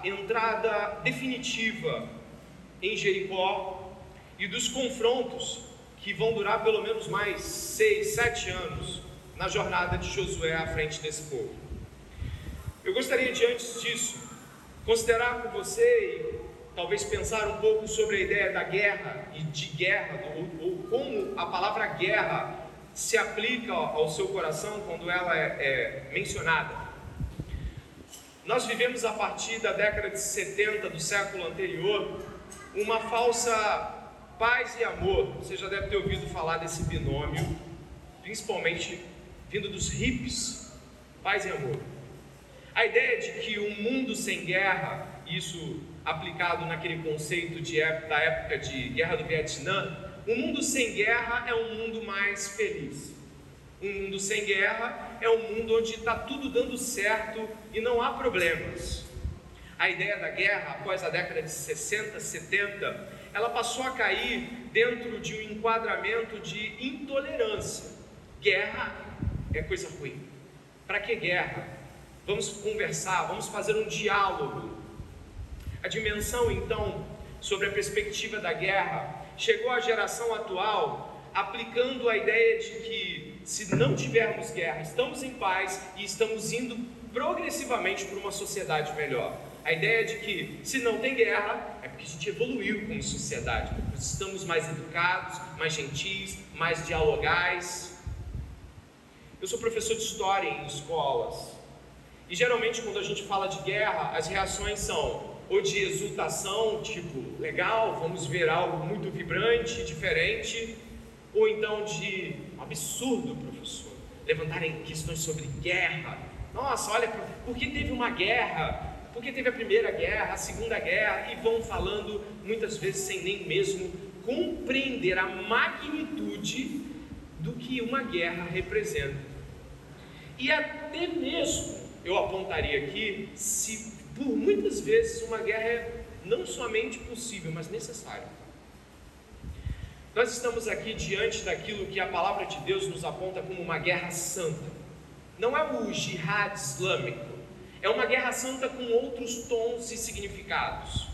da entrada definitiva em Jericó e dos confrontos que vão durar pelo menos mais seis, sete anos na jornada de Josué à frente desse povo. Eu gostaria de, antes disso, considerar com você e talvez pensar um pouco sobre a ideia da guerra e de guerra, ou, ou como a palavra guerra se aplica ao seu coração quando ela é, é mencionada. Nós vivemos a partir da década de 70 do século anterior uma falsa paz e amor. Você já deve ter ouvido falar desse binômio, principalmente vindo dos hippies, paz e amor. A ideia de que um mundo sem guerra, isso aplicado naquele conceito de, da época de guerra do Vietnã, um mundo sem guerra é um mundo mais feliz. Um mundo sem guerra é um mundo onde está tudo dando certo e não há problemas. A ideia da guerra, após a década de 60, 70, ela passou a cair dentro de um enquadramento de intolerância. Guerra é coisa ruim. Para que guerra? Vamos conversar, vamos fazer um diálogo. A dimensão, então, sobre a perspectiva da guerra chegou à geração atual aplicando a ideia de que se não tivermos guerra, estamos em paz e estamos indo progressivamente para uma sociedade melhor. A ideia de que se não tem guerra é porque a gente evoluiu como sociedade, estamos mais educados, mais gentis, mais dialogais. Eu sou professor de história em escolas e geralmente quando a gente fala de guerra, as reações são ou de exultação, tipo, legal, vamos ver algo muito vibrante, diferente, ou então de absurdo, professor, levantarem questões sobre guerra. Nossa, olha, por que teve uma guerra? Por que teve a primeira guerra, a segunda guerra? E vão falando muitas vezes sem nem mesmo compreender a magnitude do que uma guerra representa. E até mesmo, eu apontaria aqui, se por muitas vezes uma guerra é não somente possível, mas necessária. Nós estamos aqui diante daquilo que a palavra de Deus nos aponta como uma guerra santa. Não é o jihad islâmico, é uma guerra santa com outros tons e significados,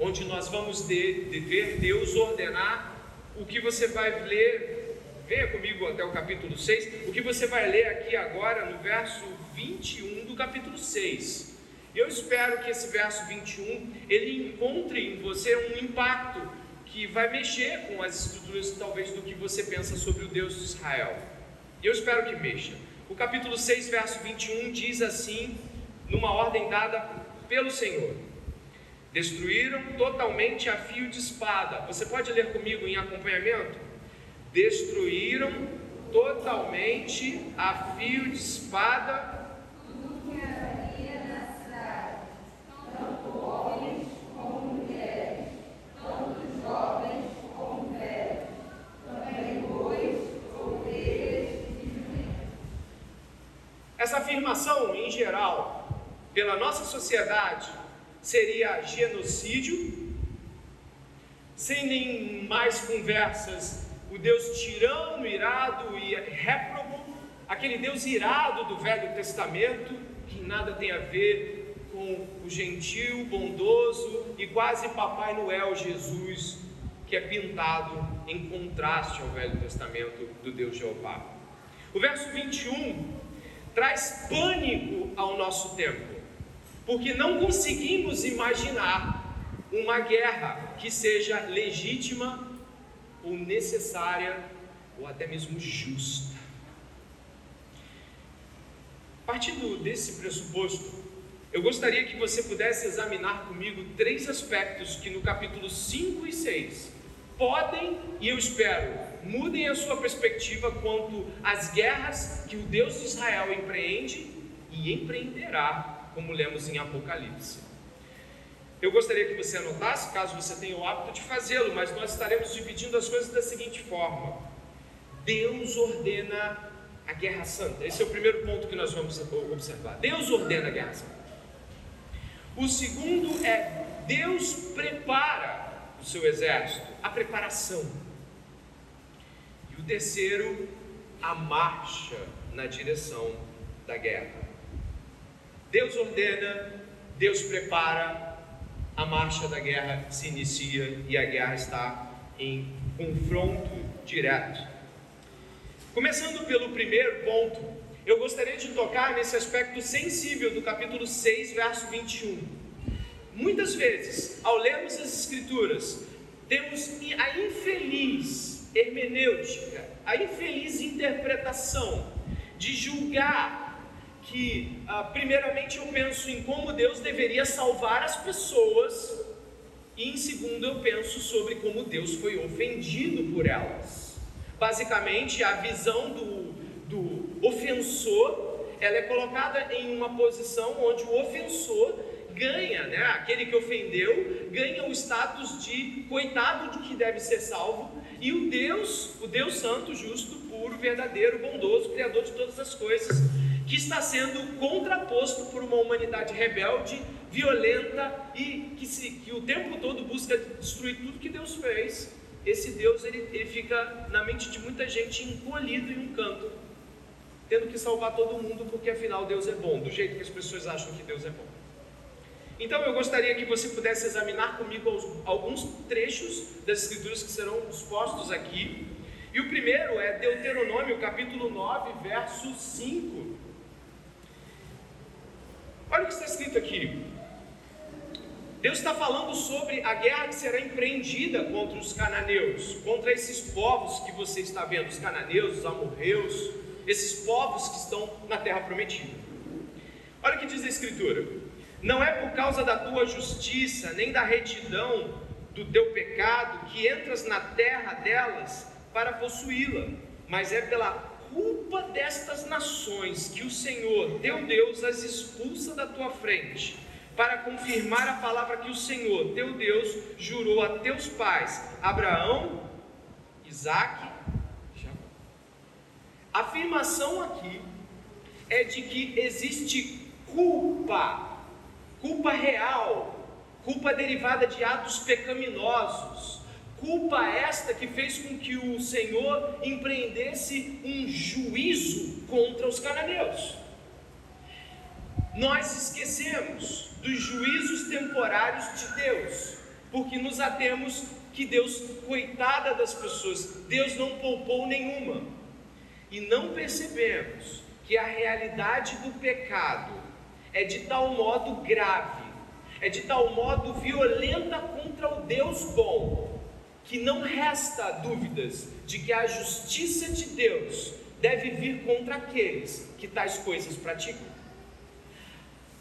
onde nós vamos de, de ver Deus ordenar o que você vai ler. Venha comigo até o capítulo 6. O que você vai ler aqui agora no verso 21 do capítulo 6 eu espero que esse verso 21 ele encontre em você um impacto que vai mexer com as estruturas talvez do que você pensa sobre o Deus de Israel. Eu espero que mexa. O capítulo 6, verso 21 diz assim, numa ordem dada pelo Senhor: Destruíram totalmente a fio de espada. Você pode ler comigo em acompanhamento? Destruíram totalmente a fio de espada Essa afirmação, em geral, pela nossa sociedade, seria genocídio, sem nem mais conversas, o Deus tirano, irado e réprobo, aquele Deus irado do Velho Testamento, que nada tem a ver com o gentil, bondoso e quase Papai Noel Jesus, que é pintado em contraste ao Velho Testamento do Deus Jeová. O verso 21 traz pânico ao nosso tempo, porque não conseguimos imaginar uma guerra que seja legítima ou necessária ou até mesmo justa. Partindo desse pressuposto, eu gostaria que você pudesse examinar comigo três aspectos que no capítulo 5 e 6 podem, e eu espero, mudem a sua perspectiva quanto às guerras que o Deus de Israel empreende e empreenderá, como lemos em Apocalipse. Eu gostaria que você anotasse, caso você tenha o hábito de fazê-lo, mas nós estaremos dividindo as coisas da seguinte forma: Deus ordena a guerra santa. Esse é o primeiro ponto que nós vamos observar. Deus ordena a guerra santa. O segundo é Deus prepara o seu exército, a preparação. O terceiro, a marcha na direção da guerra. Deus ordena, Deus prepara, a marcha da guerra se inicia e a guerra está em confronto direto. Começando pelo primeiro ponto, eu gostaria de tocar nesse aspecto sensível do capítulo 6, verso 21. Muitas vezes, ao lermos as Escrituras, temos a infeliz hermenêutica, a infeliz interpretação de julgar que, ah, primeiramente, eu penso em como Deus deveria salvar as pessoas, e em segundo, eu penso sobre como Deus foi ofendido por elas. Basicamente, a visão do, do ofensor ela é colocada em uma posição onde o ofensor ganha, né? aquele que ofendeu, ganha o status de coitado de que deve ser salvo, e o Deus, o Deus santo, justo, puro, verdadeiro, bondoso, criador de todas as coisas, que está sendo contraposto por uma humanidade rebelde, violenta e que, se, que o tempo todo busca destruir tudo que Deus fez. Esse Deus ele, ele fica na mente de muita gente encolhido em um canto, tendo que salvar todo mundo, porque afinal Deus é bom, do jeito que as pessoas acham que Deus é bom. Então eu gostaria que você pudesse examinar comigo alguns trechos das Escrituras que serão expostos aqui. E o primeiro é Deuteronômio capítulo 9, verso 5. Olha o que está escrito aqui. Deus está falando sobre a guerra que será empreendida contra os cananeus, contra esses povos que você está vendo, os cananeus, os amorreus, esses povos que estão na terra prometida. Olha o que diz a Escritura: Não é por causa da tua justiça, nem da retidão do teu pecado, que entras na terra delas para possuí-la, mas é pela culpa destas nações que o Senhor, teu Deus, as expulsa da tua frente, para confirmar a palavra que o Senhor, teu Deus, jurou a teus pais, Abraão, Isaac e Jacó. A afirmação aqui é de que existe culpa, culpa real, culpa derivada de atos pecaminosos Culpa esta que fez com que o Senhor empreendesse um juízo contra os cananeus. Nós esquecemos dos juízos temporários de Deus, porque nos atemos que Deus, coitada das pessoas, Deus não poupou nenhuma. E não percebemos que a realidade do pecado é de tal modo grave, é de tal modo violenta contra o Deus bom, que não resta dúvidas de que a justiça de Deus deve vir contra aqueles que tais coisas praticam.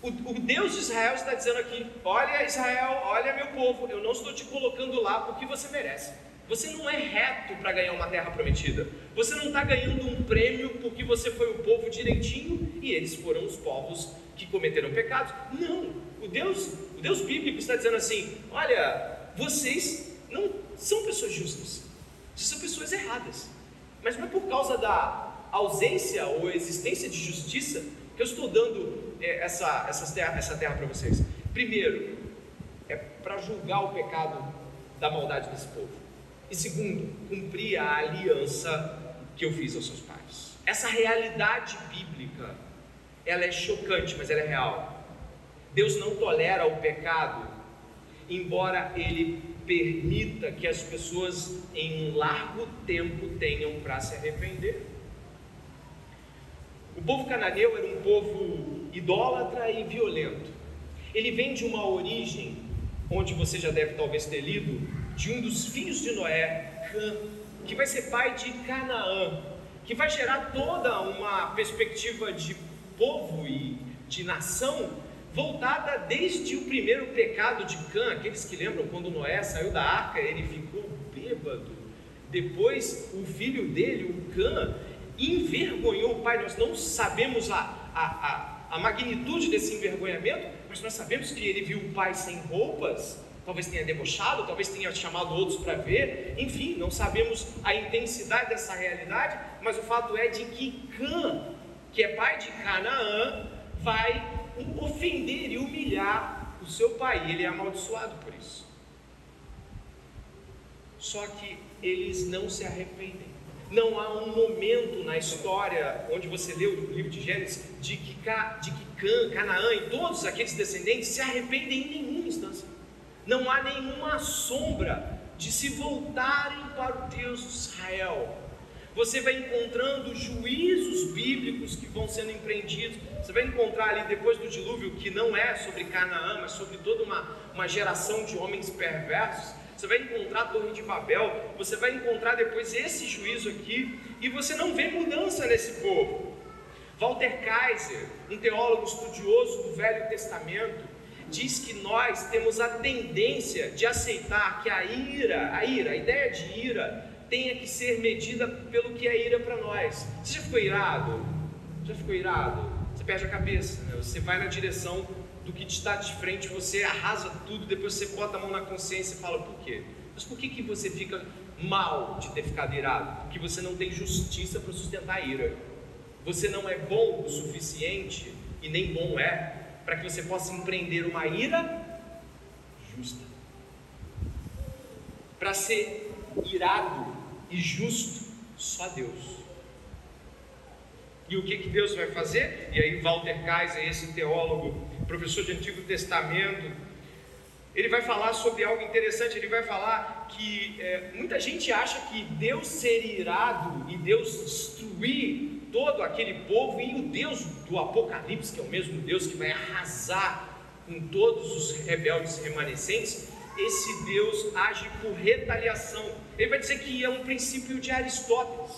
O, o, Deus de Israel está dizendo aqui: olha Israel, olha meu povo, eu não estou te colocando lá porque você merece. Você não é reto para ganhar uma terra prometida. Você não está ganhando um prêmio porque você foi o povo direitinho e eles foram os povos que cometeram pecados. Não. O Deus, o Deus bíblico está dizendo assim: olha, vocês não são pessoas justas, são pessoas erradas. Mas não é por causa da ausência ou existência de justiça que eu estou dando é, essa, essa terra, essa terra para vocês. Primeiro, é para julgar o pecado da maldade desse povo. E segundo, cumprir a aliança que eu fiz aos seus pais. Essa realidade bíblica, ela é chocante, mas ela é real. Deus não tolera o pecado, embora ele permita que as pessoas em um largo tempo tenham para se arrepender. O povo cananeu era um povo idólatra e violento. Ele vem de uma origem, onde você já deve talvez ter lido, de um dos filhos de Noé, Cã, que vai ser pai de Canaã, que vai gerar toda uma perspectiva de povo e de nação voltada desde o primeiro pecado de Cã, aqueles que lembram quando Noé saiu da arca, ele ficou bêbado. Depois, o filho dele, o Cã, envergonhou o pai. Nós não sabemos a, a, a, a magnitude desse envergonhamento, mas nós sabemos que ele viu o pai sem roupas, talvez tenha debochado, talvez tenha chamado outros para ver, enfim, não sabemos a intensidade dessa realidade, mas o fato é de que Cã, que é pai de Canaã, vai ofender e humilhar o seu pai, ele é amaldiçoado por isso. Só que eles não se arrependem. Não há um momento na história onde você lê o livro de Gênesis de que, de que Can, Canaã e todos aqueles descendentes se arrependem em nenhuma instância. não há nenhuma sombra de se voltarem para o Deus de Israel. Você vai encontrando juízos bíblicos que vão sendo empreendidos. Você vai encontrar ali depois do dilúvio, que não é sobre Canaã, mas sobre toda uma, uma geração de homens perversos. Você vai encontrar a Torre de Babel. Você vai encontrar depois esse juízo aqui. E você não vê mudança nesse povo. Walter Kaiser, um teólogo estudioso do Velho Testamento, diz que nós temos a tendência de aceitar que a ira, a ira, a ideia de ira, tenha que ser medida pelo que é ira para nós. Você já ficou irado? Já ficou irado? Você perde a cabeça, né? você vai na direção do que te está de frente, você arrasa tudo, depois você bota a mão na consciência e fala: por quê? Mas por que, que você fica mal de ter ficado irado? Porque você não tem justiça para sustentar a ira. Você não é bom o suficiente, e nem bom é, para que você possa empreender uma ira justa. Para ser irado e justo, só Deus. E o que, que Deus vai fazer? E aí Walter Kaiser, esse teólogo, professor de Antigo Testamento, ele vai falar sobre algo interessante. Ele vai falar que é, muita gente acha que Deus ser irado e Deus destruir todo aquele povo e o Deus do Apocalipse, que é o mesmo Deus que vai arrasar com todos os rebeldes remanescentes, esse Deus age por retaliação. Ele vai dizer que é um princípio de Aristóteles.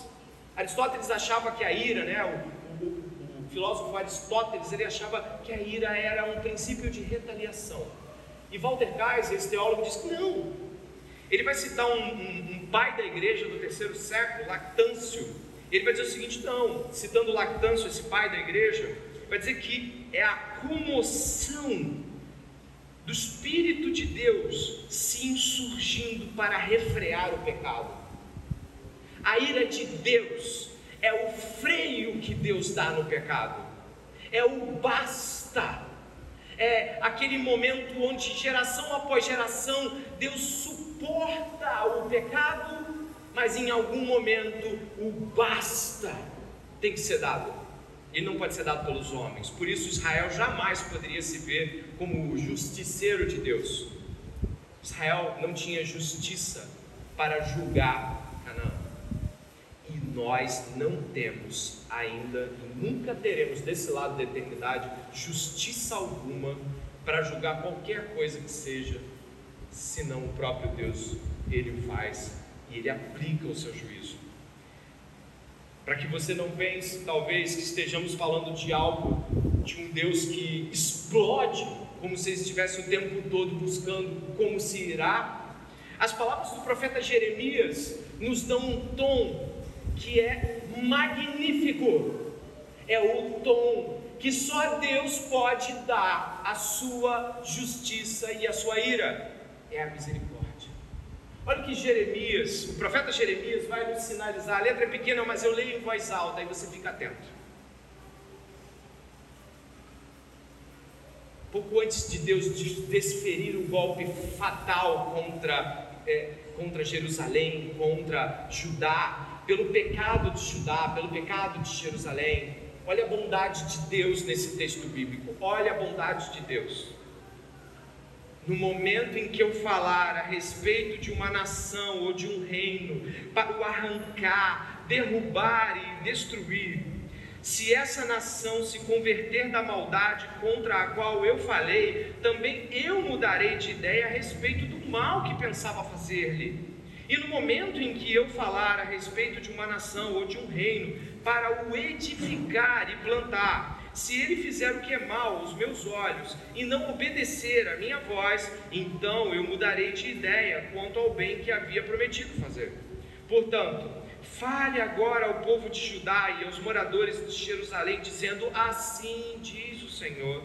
Aristóteles achava que a ira, né, o, o, o filósofo Aristóteles, ele achava que a ira era um princípio de retaliação. E Walter Kaiser, esse teólogo, diz que não. Ele vai citar um, um, um pai da igreja do terceiro século, Lactâncio, ele vai dizer o seguinte: não, citando Lactâncio, esse pai da igreja, vai dizer que é a comoção do Espírito de Deus se insurgindo para refrear o pecado. A ira de Deus é o freio que Deus dá no pecado, é o basta, é aquele momento onde geração após geração Deus suporta o pecado mas em algum momento o basta tem que ser dado. E não pode ser dado pelos homens. Por isso Israel jamais poderia se ver como o justiceiro de Deus. Israel não tinha justiça para julgar Canaã. E nós não temos ainda e nunca teremos desse lado da eternidade justiça alguma para julgar qualquer coisa que seja, senão o próprio Deus ele faz e ele aplica o seu juízo. Para que você não pense, talvez, que estejamos falando de algo, de um Deus que explode, como se estivesse o tempo todo buscando como se irá. As palavras do profeta Jeremias nos dão um tom que é magnífico. É o tom que só Deus pode dar a sua justiça e a sua ira. É a misericórdia. Olha o que Jeremias, o profeta Jeremias vai nos sinalizar. A letra é pequena, mas eu leio em voz alta, aí você fica atento. Pouco antes de Deus desferir o golpe fatal contra, é, contra Jerusalém, contra Judá, pelo pecado de Judá, pelo pecado de Jerusalém, olha a bondade de Deus nesse texto bíblico, olha a bondade de Deus no momento em que eu falar a respeito de uma nação ou de um reino, para o arrancar, derrubar e destruir, se essa nação se converter da maldade contra a qual eu falei, também eu mudarei de ideia a respeito do mal que pensava fazer-lhe. E no momento em que eu falar a respeito de uma nação ou de um reino, para o edificar e plantar, se ele fizer o que é mal aos meus olhos e não obedecer à minha voz, então eu mudarei de ideia quanto ao bem que havia prometido fazer. Portanto, fale agora ao povo de Judá e aos moradores de Jerusalém, dizendo: Assim diz o Senhor.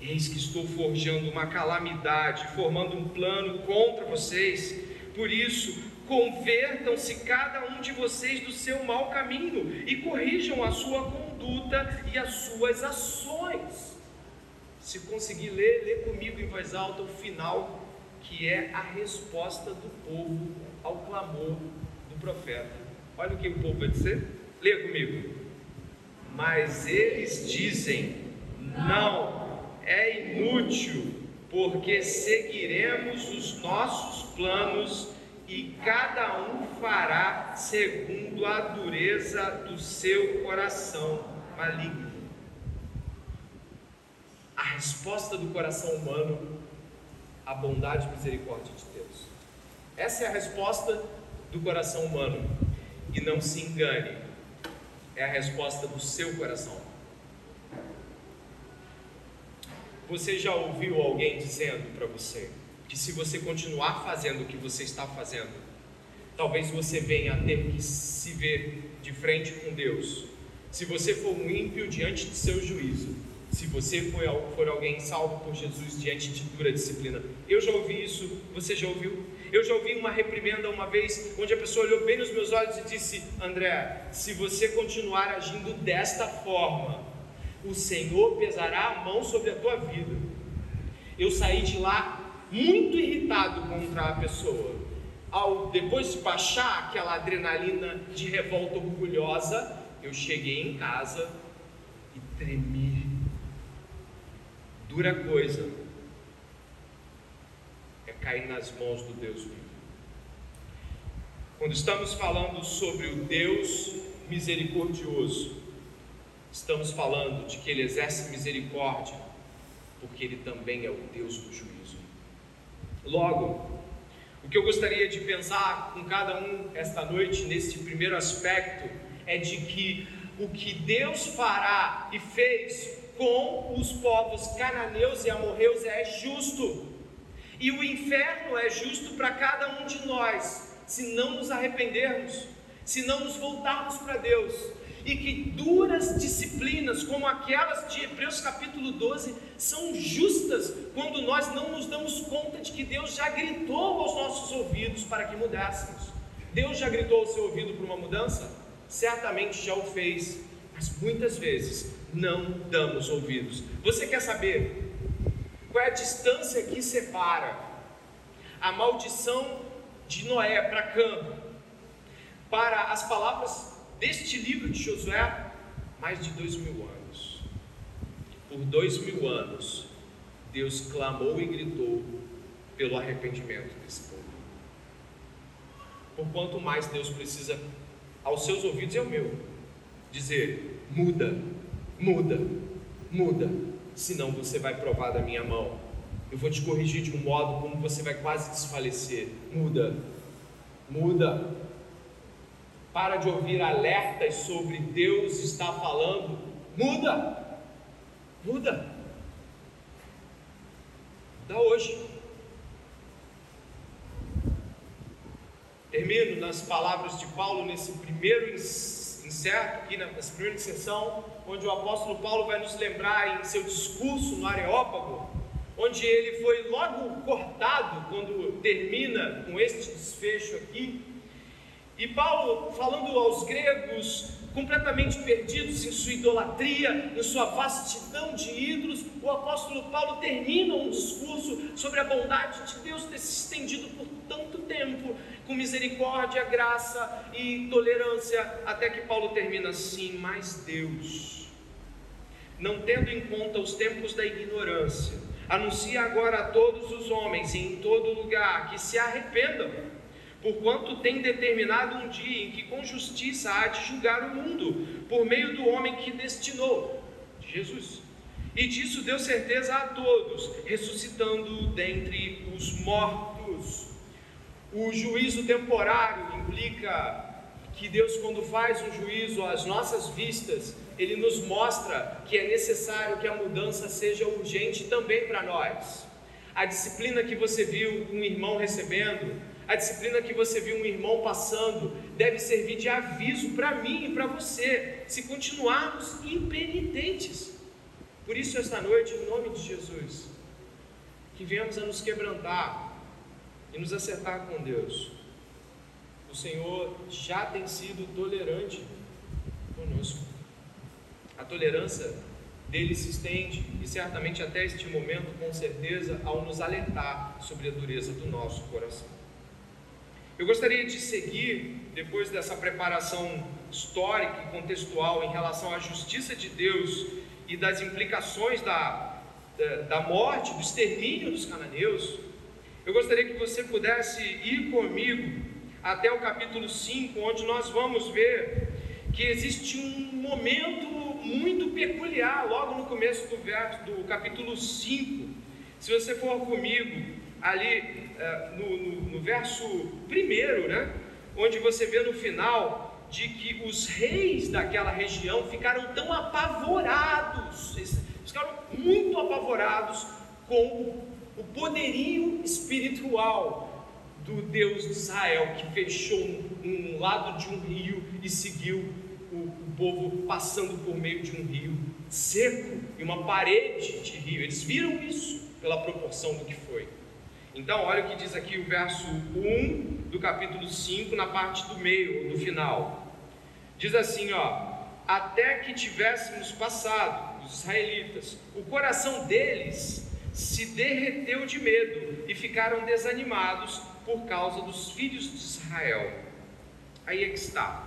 Eis que estou forjando uma calamidade, formando um plano contra vocês. Por isso, convertam-se cada um de vocês do seu mau caminho e corrijam a sua conduta e as suas ações. Se conseguir ler, lê comigo em voz alta o final, que é a resposta do povo ao clamor do profeta. Olha o que o povo vai dizer. Leia comigo. Mas eles dizem: não, é inútil, porque seguiremos os nossos planos e cada um fará segundo a dureza do seu coração maligno. A resposta do coração humano à bondade e misericórdia de Deus. Essa é a resposta do coração humano. E não se engane, é a resposta do seu coração. Você já ouviu alguém dizendo para você que se você continuar fazendo o que você está fazendo, talvez você venha a ter que se ver de frente com Deus. Se você for um ímpio diante de seu juízo, se você for, for alguém salvo por Jesus diante de dura disciplina. Eu já ouvi isso, você já ouviu? Eu já ouvi uma reprimenda uma vez, onde a pessoa olhou bem nos meus olhos e disse: André, se você continuar agindo desta forma, o Senhor pesará a mão sobre a tua vida. Eu saí de lá muito irritado contra a pessoa. Ao depois de baixar aquela adrenalina de revolta orgulhosa, eu cheguei em casa e tremi. Dura coisa é cair nas mãos do Deus vivo. Quando estamos falando sobre o Deus misericordioso, estamos falando de que Ele exerce misericórdia, porque Ele também é o Deus do juízo. Logo, o que eu gostaria de pensar com cada um esta noite, neste primeiro aspecto, é de que o que Deus fará e fez com os povos cananeus e amorreus é justo. E o inferno é justo para cada um de nós, se não nos arrependermos, se não nos voltarmos para Deus. E que duras disciplinas, como aquelas de Hebreus capítulo 12, são justas quando nós não nos damos conta de que Deus já gritou aos nossos ouvidos para que mudássemos. Deus já gritou ao seu ouvido para uma mudança? Certamente já o fez, mas muitas vezes não damos ouvidos. Você quer saber qual é a distância que separa a maldição de Noé para Cã para as palavras deste livro de Josué? Mais de dois mil anos. Por dois mil anos, Deus clamou e gritou pelo arrependimento desse povo. Por quanto mais Deus precisa aos seus ouvidos e ao meu dizer: muda, muda, muda, senão você vai provar da minha mão. Eu vou te corrigir de um modo como você vai quase desfalecer. Muda, muda. Para de ouvir alertas sobre Deus está falando. Muda, muda. Da hoje. Termino nas palavras de Paulo nesse primeiro incerto aqui nessa primeira sessão, onde o apóstolo Paulo vai nos lembrar em seu discurso no Areópago, onde ele foi logo cortado quando termina com este desfecho aqui. E Paulo, falando aos gregos, completamente perdidos em sua idolatria, em sua vastidão de ídolos, o apóstolo Paulo termina um discurso sobre a bondade de Deus ter se estendido por tanto tempo com misericórdia, graça e tolerância, até que Paulo termina assim: Mas Deus, não tendo em conta os tempos da ignorância, anuncia agora a todos os homens em todo lugar que se arrependam, porquanto tem determinado um dia em que com justiça há de julgar o mundo, por meio do homem que destinou, Jesus. E disso deu certeza a todos, ressuscitando dentre os mortos. O juízo temporário implica que Deus, quando faz um juízo às nossas vistas, Ele nos mostra que é necessário que a mudança seja urgente também para nós. A disciplina que você viu um irmão recebendo, a disciplina que você viu um irmão passando, deve servir de aviso para mim e para você, se continuarmos impenitentes. Por isso, esta noite, em nome de Jesus, que venhamos a nos quebrantar e nos acertar com Deus. O Senhor já tem sido tolerante conosco. A tolerância dele se estende e certamente até este momento, com certeza, ao nos alertar sobre a dureza do nosso coração. Eu gostaria de seguir, depois dessa preparação histórica e contextual em relação à justiça de Deus e das implicações da da, da morte, do extermínio dos cananeus, eu gostaria que você pudesse ir comigo até o capítulo 5, onde nós vamos ver que existe um momento muito peculiar logo no começo do verso do capítulo 5. Se você for comigo ali uh, no, no, no verso primeiro, né, onde você vê no final de que os reis daquela região ficaram tão apavorados, ficaram muito apavorados com o poderio espiritual do Deus de Israel, que fechou um, um lado de um rio e seguiu o, o povo passando por meio de um rio seco e uma parede de rio. Eles viram isso pela proporção do que foi. Então, olha o que diz aqui o verso 1 do capítulo 5, na parte do meio, no final. Diz assim, ó: Até que tivéssemos passado, os israelitas, o coração deles se derreteu de medo e ficaram desanimados por causa dos filhos de Israel. Aí é que está.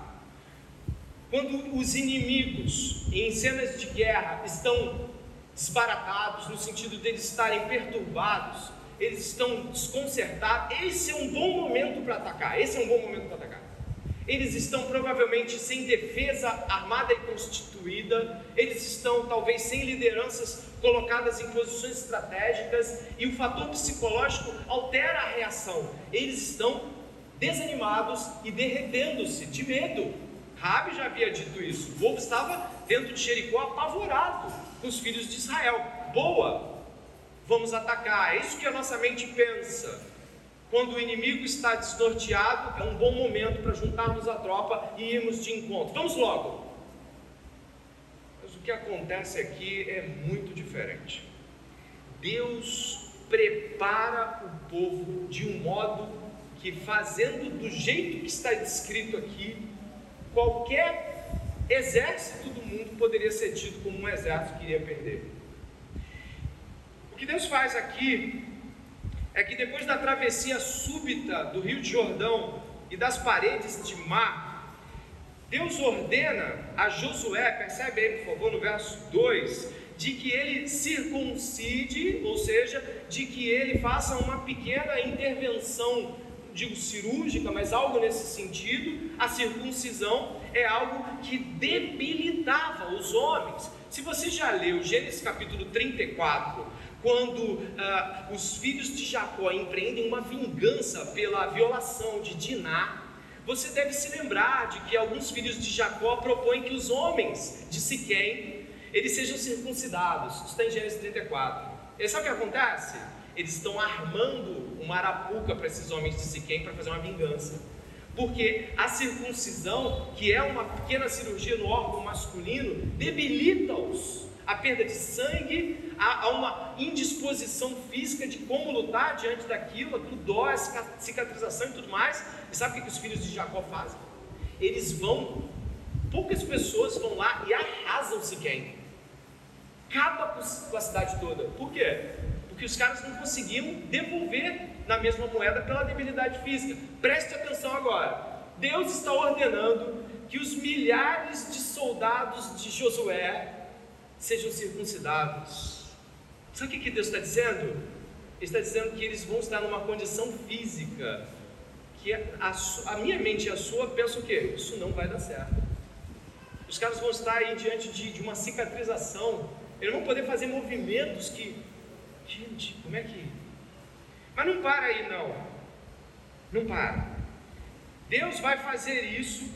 Quando os inimigos em cenas de guerra estão desbaratados, no sentido deles estarem perturbados, eles estão desconcertados, esse é um bom momento para atacar. Esse é um bom momento para atacar. Eles estão provavelmente sem defesa armada e constituída, eles estão talvez sem lideranças colocadas em posições estratégicas, e o fator psicológico altera a reação. Eles estão desanimados e derretendo-se de medo. Rabi já havia dito isso. O povo estava dentro de Jericó apavorado com os filhos de Israel. Boa, vamos atacar. É isso que a nossa mente pensa. Quando o inimigo está desnorteado, é um bom momento para juntarmos a tropa e irmos de encontro. Vamos logo. Mas o que acontece aqui é muito diferente. Deus prepara o povo de um modo que, fazendo do jeito que está descrito aqui, qualquer exército do mundo poderia ser tido como um exército que iria perder. O que Deus faz aqui é que depois da travessia súbita do Rio de Jordão e das paredes de mar, Deus ordena a Josué, percebe aí por favor no verso 2, de que ele circuncide, ou seja, de que ele faça uma pequena intervenção digo cirúrgica, mas algo nesse sentido, a circuncisão é algo que debilitava os homens. Se você já leu Gênesis capítulo 34, quando uh, os filhos de Jacó empreendem uma vingança pela violação de Diná, você deve se lembrar de que alguns filhos de Jacó propõem que os homens de Siquém eles sejam circuncidados. Isso está em Gênesis 34. E sabe o que acontece? eles estão armando uma arapuca para esses homens de Siquém para fazer uma vingança. Porque a circuncisão, que é uma pequena cirurgia no órgão masculino, debilita-os. A perda de sangue, há uma indisposição física de como lutar diante daquilo, aquilo dói, a cicatrização e tudo mais. E sabe o que os filhos de Jacó fazem? Eles vão, poucas pessoas vão lá e arrasam Siquém. Acaba com a cidade toda. Por quê? Porque os caras não conseguiam devolver na mesma moeda pela debilidade física. Preste atenção agora. Deus está ordenando que os milhares de soldados de Josué sejam circuncidados. Sabe o que Deus está dizendo? Ele está dizendo que eles vão estar numa condição física que a, a minha mente e a sua pensam o quê? Isso não vai dar certo. Os caras vão estar aí diante de, de uma cicatrização, eles vão poder fazer movimentos que Gente, como é que. Mas não para aí, não. Não para. Deus vai fazer isso,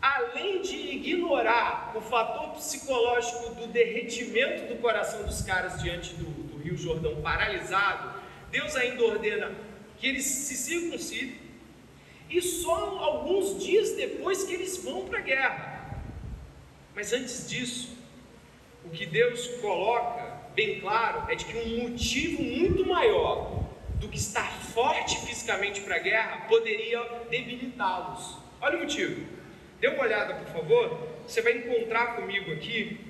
além de ignorar o fator psicológico do derretimento do coração dos caras diante do, do Rio Jordão paralisado. Deus ainda ordena que eles se circuncidem, e só alguns dias depois que eles vão para a guerra. Mas antes disso, o que Deus coloca bem claro é de que um motivo muito maior do que estar forte fisicamente para a guerra poderia debilitá-los. Olha o motivo. Dê uma olhada, por favor. Você vai encontrar comigo aqui,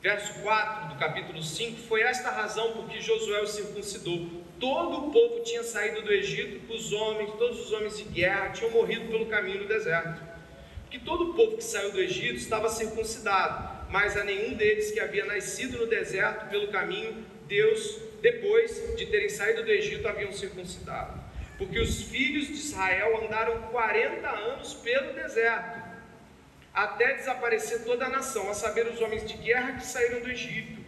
verso 4 do capítulo 5. Foi esta razão por que Josué o circuncidou. Todo o povo tinha saído do Egito, os homens, todos os homens de guerra tinham morrido pelo caminho do deserto. Porque todo o povo que saiu do Egito estava circuncidado mas a nenhum deles que havia nascido no deserto pelo caminho, Deus, depois de terem saído do Egito, haviam circuncidado. Porque os filhos de Israel andaram 40 anos pelo deserto, até desaparecer toda a nação, a saber, os homens de guerra que saíram do Egito,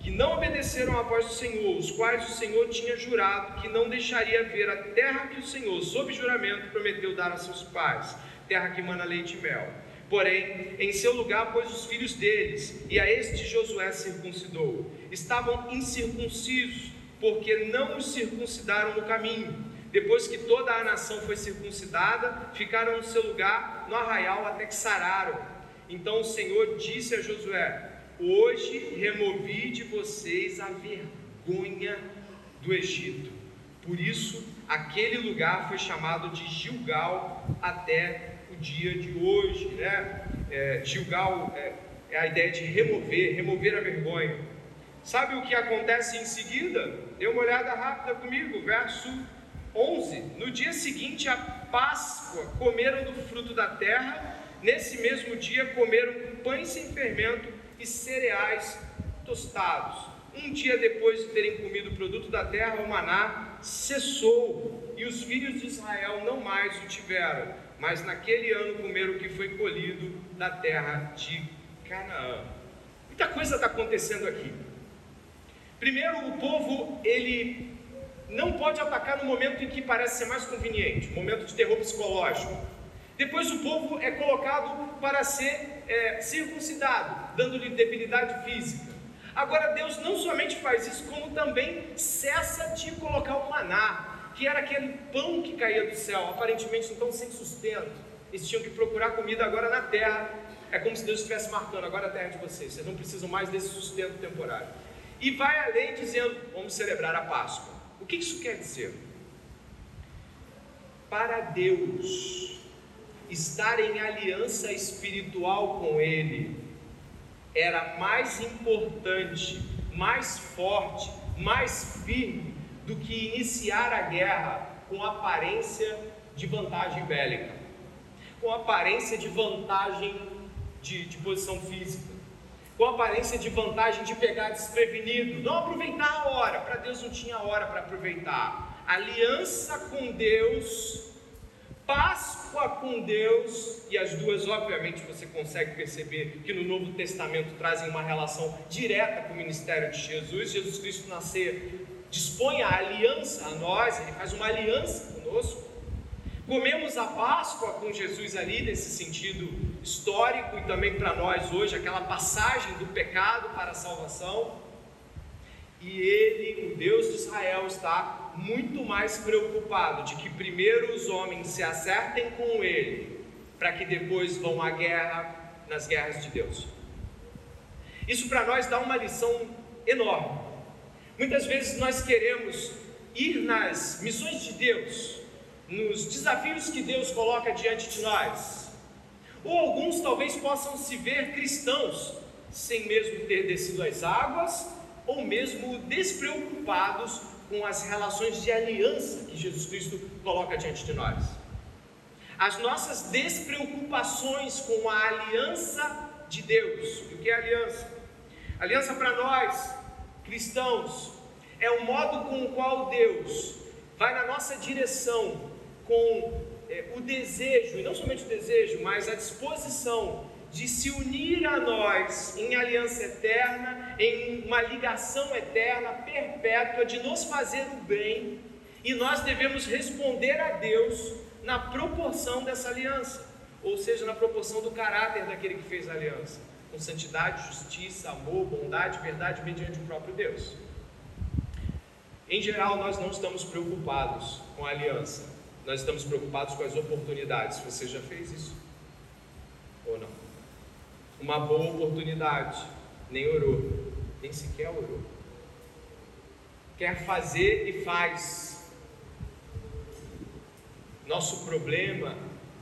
que não obedeceram à voz do Senhor, os quais o Senhor tinha jurado que não deixaria ver a terra que o Senhor, sob juramento, prometeu dar a seus pais, terra que mana leite e mel. Porém, em seu lugar pôs os filhos deles, e a este Josué circuncidou. Estavam incircuncisos, porque não os circuncidaram no caminho depois que toda a nação foi circuncidada, ficaram no seu lugar no arraial até que sararam. Então o Senhor disse a Josué: Hoje removi de vocês a vergonha do Egito. Por isso, aquele lugar foi chamado de Gilgal até dia de hoje. Né? É, Gilgal é, é a ideia de remover, remover a vergonha. Sabe o que acontece em seguida? Dê uma olhada rápida comigo, verso 11: No dia seguinte à Páscoa, comeram do fruto da terra. Nesse mesmo dia, comeram pães sem fermento e cereais tostados. Um dia depois de terem comido o produto da terra, o maná cessou e os filhos de Israel não mais o tiveram. Mas naquele ano comeram o que foi colhido da terra de Canaã. Muita coisa está acontecendo aqui. Primeiro, o povo ele não pode atacar no momento em que parece ser mais conveniente, momento de terror psicológico. Depois o povo é colocado para ser é, circuncidado, dando-lhe debilidade física. Agora Deus não somente faz isso, como também cessa de colocar o maná, que era aquele pão que caía do céu, aparentemente então sem sustento. Eles tinham que procurar comida agora na terra. É como se Deus estivesse marcando agora a terra de vocês. Vocês não precisam mais desse sustento temporário. E vai além dizendo: vamos celebrar a Páscoa. O que isso quer dizer? Para Deus, estar em aliança espiritual com Ele era mais importante, mais forte, mais firme do que iniciar a guerra com aparência de vantagem bélica, com aparência de vantagem de, de posição física com aparência de vantagem de pegar desprevenido, não aproveitar a hora, para Deus não tinha hora para aproveitar. Aliança com Deus, Páscoa com Deus, e as duas, obviamente, você consegue perceber que no Novo Testamento trazem uma relação direta com o ministério de Jesus. Jesus Cristo nascer dispõe a aliança a nós, ele faz uma aliança conosco. Comemos a Páscoa com Jesus ali, nesse sentido histórico e também para nós hoje, aquela passagem do pecado para a salvação. E ele, o Deus de Israel, está muito mais preocupado de que primeiro os homens se acertem com ele, para que depois vão à guerra nas guerras de Deus. Isso para nós dá uma lição enorme. Muitas vezes nós queremos ir nas missões de Deus, nos desafios que Deus coloca diante de nós. Ou alguns talvez possam se ver cristãos, sem mesmo ter descido as águas, ou mesmo despreocupados com as relações de aliança que Jesus Cristo coloca diante de nós. As nossas despreocupações com a aliança de Deus. O que é aliança? Aliança para nós, cristãos, é o modo com o qual Deus vai na nossa direção com é, o desejo, e não somente o desejo, mas a disposição de se unir a nós em aliança eterna, em uma ligação eterna, perpétua, de nos fazer o bem, e nós devemos responder a Deus na proporção dessa aliança, ou seja, na proporção do caráter daquele que fez a aliança, com santidade, justiça, amor, bondade, verdade, mediante o próprio Deus. Em geral, nós não estamos preocupados com a aliança, nós estamos preocupados com as oportunidades. Você já fez isso? Ou não? Uma boa oportunidade, nem orou, nem sequer orou. Quer fazer e faz. Nosso problema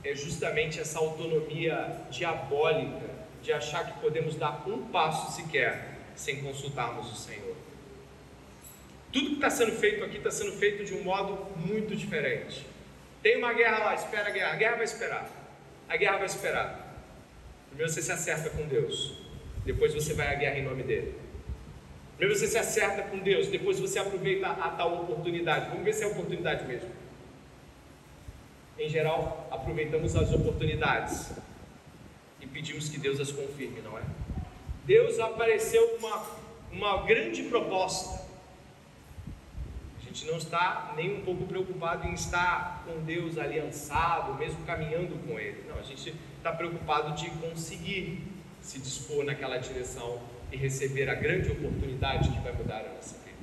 é justamente essa autonomia diabólica de achar que podemos dar um passo sequer sem consultarmos o Senhor. Tudo que está sendo feito aqui está sendo feito de um modo muito diferente. Tem uma guerra lá, espera a guerra. A guerra vai esperar. A guerra vai esperar. Primeiro você se acerta com Deus. depois você vai à guerra em nome dele. Primeiro você se acerta com Deus, depois você aproveita a tal oportunidade. Vamos ver se é oportunidade mesmo. Em geral, aproveitamos as oportunidades pedimos que Deus as confirme, não é? Deus apareceu com uma, uma grande proposta. A gente não está nem um pouco preocupado em estar com Deus aliançado, mesmo caminhando com Ele. Não, a gente está preocupado de conseguir se dispor naquela direção e receber a grande oportunidade que vai mudar a nossa vida.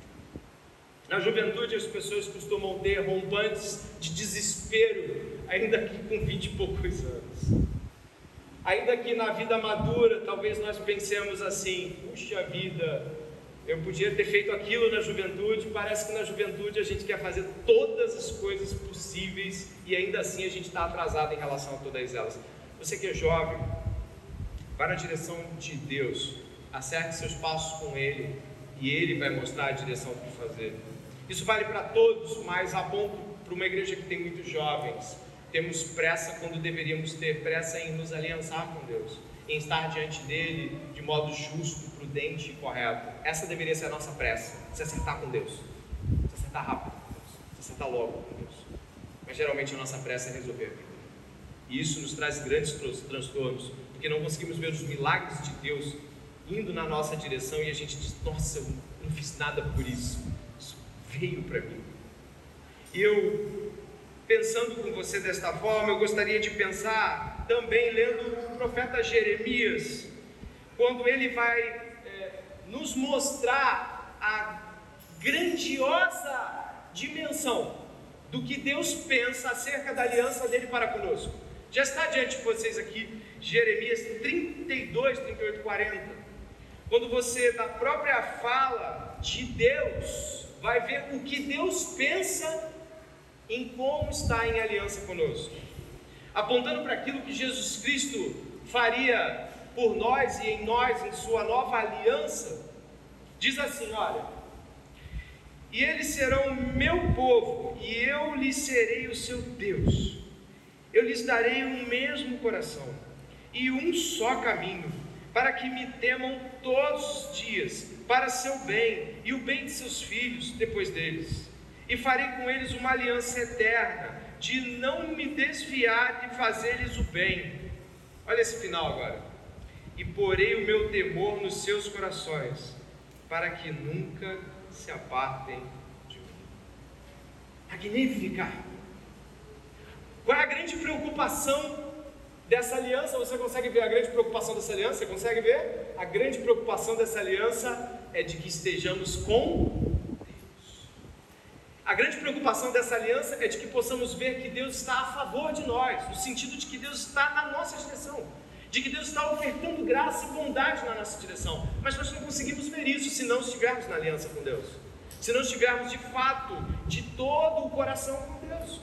Na juventude, as pessoas costumam ter rompantes de desespero, ainda que com 20 e poucos anos. Ainda que na vida madura, talvez nós pensemos assim: puxa vida, eu podia ter feito aquilo na juventude. Parece que na juventude a gente quer fazer todas as coisas possíveis e ainda assim a gente está atrasado em relação a todas elas. Você que é jovem, vá na direção de Deus, acerte seus passos com Ele e Ele vai mostrar a direção que fazer. Isso vale para todos, mas ponto para uma igreja que tem muitos jovens. Temos pressa quando deveríamos ter pressa em nos aliançar com Deus, em estar diante dele de modo justo, prudente e correto. Essa deveria ser a nossa pressa, se acertar com Deus, se acertar rápido com Deus, se acertar logo com Deus. Mas geralmente a nossa pressa é resolver a vida. E isso nos traz grandes transtornos, porque não conseguimos ver os milagres de Deus indo na nossa direção e a gente diz: Nossa, eu não fiz nada por isso, isso veio para mim. E eu, pensando com você desta forma, eu gostaria de pensar também lendo o profeta Jeremias, quando ele vai é, nos mostrar a grandiosa dimensão do que Deus pensa acerca da aliança dele para conosco. Já está diante de vocês aqui Jeremias 32, 38, 40. Quando você, da própria fala de Deus, vai ver o que Deus pensa em como está em aliança conosco, apontando para aquilo que Jesus Cristo faria por nós e em nós, em Sua nova aliança, diz assim: Olha, e eles serão meu povo, e eu lhes serei o seu Deus, eu lhes darei um mesmo coração e um só caminho para que me temam todos os dias, para seu bem e o bem de seus filhos depois deles. E farei com eles uma aliança eterna, de não me desviar de fazer-lhes o bem. Olha esse final agora. E porei o meu temor nos seus corações, para que nunca se apartem de mim. Magnífica! Qual é a grande preocupação dessa aliança, você consegue ver a grande preocupação dessa aliança? Você consegue ver? A grande preocupação dessa aliança é de que estejamos com. A grande preocupação dessa aliança é de que possamos ver que Deus está a favor de nós, no sentido de que Deus está na nossa direção, de que Deus está ofertando graça e bondade na nossa direção. Mas nós não conseguimos ver isso se não estivermos na aliança com Deus, se não estivermos de fato, de todo o coração com Deus.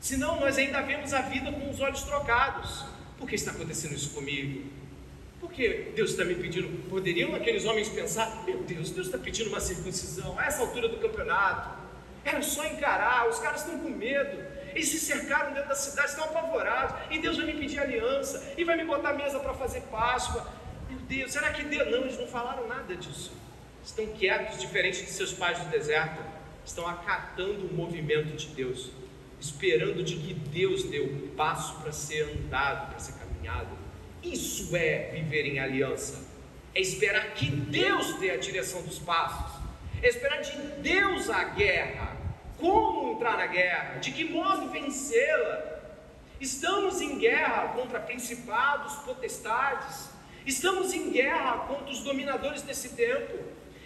Senão nós ainda vemos a vida com os olhos trocados. Por que está acontecendo isso comigo? Por que Deus está me pedindo? Poderiam aqueles homens pensar: meu Deus, Deus está pedindo uma circuncisão a essa altura do campeonato. Era só encarar, os caras estão com medo. Eles se cercaram dentro da cidade, estão apavorados. E Deus vai me pedir aliança, e vai me botar mesa para fazer Páscoa. Meu Deus, será que Deus. Não, eles não falaram nada disso. Estão quietos, diferente de seus pais do deserto. Estão acatando o movimento de Deus esperando de que Deus dê o passo para ser andado, para ser caminhado. Isso é viver em aliança. É esperar que Deus dê a direção dos passos. Esperar de Deus a guerra. Como entrar na guerra? De que modo vencê-la? Estamos em guerra contra principados, potestades. Estamos em guerra contra os dominadores desse tempo.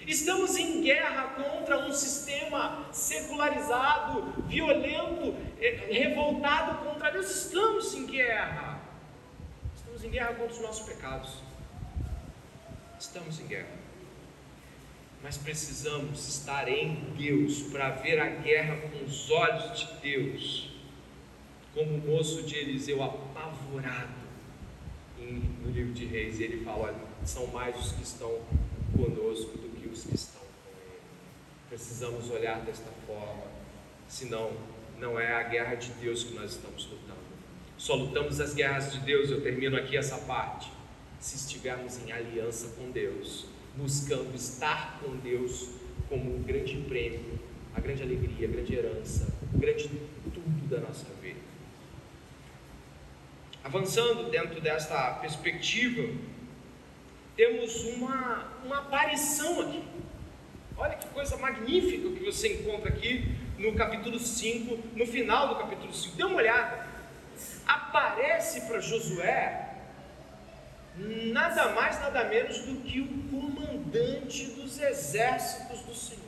Estamos em guerra contra um sistema secularizado, violento, eh, revoltado contra Deus. Estamos em guerra. Estamos em guerra contra os nossos pecados. Estamos em guerra. Mas precisamos estar em Deus para ver a guerra com os olhos de Deus. Como o moço de Eliseu apavorado no livro de Reis, ele fala: olha, são mais os que estão conosco do que os que estão com Ele. Precisamos olhar desta forma, senão não é a guerra de Deus que nós estamos lutando. Só lutamos as guerras de Deus, eu termino aqui essa parte, se estivermos em aliança com Deus, buscando estar com Deus como o grande prêmio, a grande alegria, a grande herança, o grande tudo da nossa vida. Avançando dentro desta perspectiva, temos uma, uma aparição aqui. Olha que coisa magnífica que você encontra aqui no capítulo 5, no final do capítulo 5. Dê uma olhada. Aparece para Josué nada mais, nada menos do que o comandante dos exércitos do Senhor.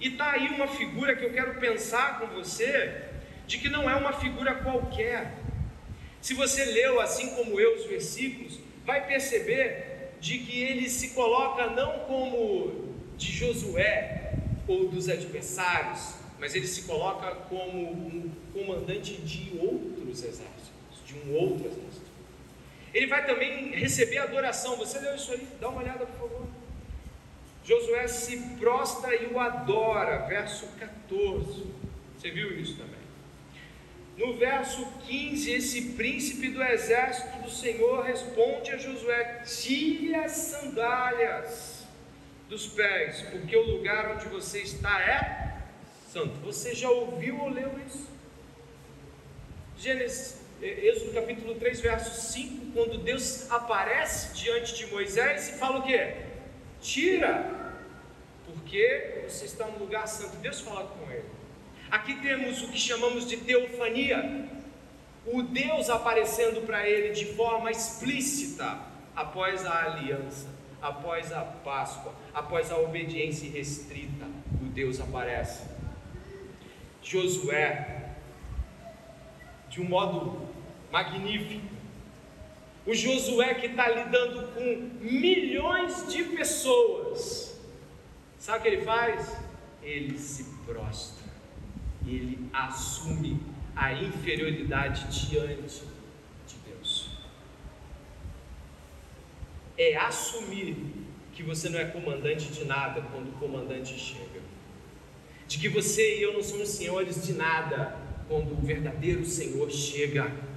E está aí uma figura que eu quero pensar com você, de que não é uma figura qualquer. Se você leu assim como eu os versículos, vai perceber de que ele se coloca não como de Josué ou dos adversários, mas ele se coloca como um comandante de outros exércitos, de um outro exército. Ele vai também receber adoração. Você leu isso aí? Dá uma olhada, por favor. Josué se prostra e o adora, verso 14. Você viu isso também? No verso 15, esse príncipe do exército do Senhor responde a Josué: Tire as sandálias dos pés, porque o lugar onde você está é santo. Você já ouviu ou leu isso? Gênesis, Êxodo capítulo 3, verso 5, quando Deus aparece diante de Moisés e fala o quê? Tira, porque você está no lugar santo. Deus fala com ele. Aqui temos o que chamamos de teofania, o Deus aparecendo para ele de forma explícita após a aliança, após a Páscoa, após a obediência restrita. O Deus aparece. Josué, de um modo magnífico, o Josué que está lidando com milhões de pessoas, sabe o que ele faz? Ele se prostra, ele assume a inferioridade diante de Deus. É assumir que você não é comandante de nada quando o comandante chega, de que você e eu não somos senhores de nada quando o verdadeiro Senhor chega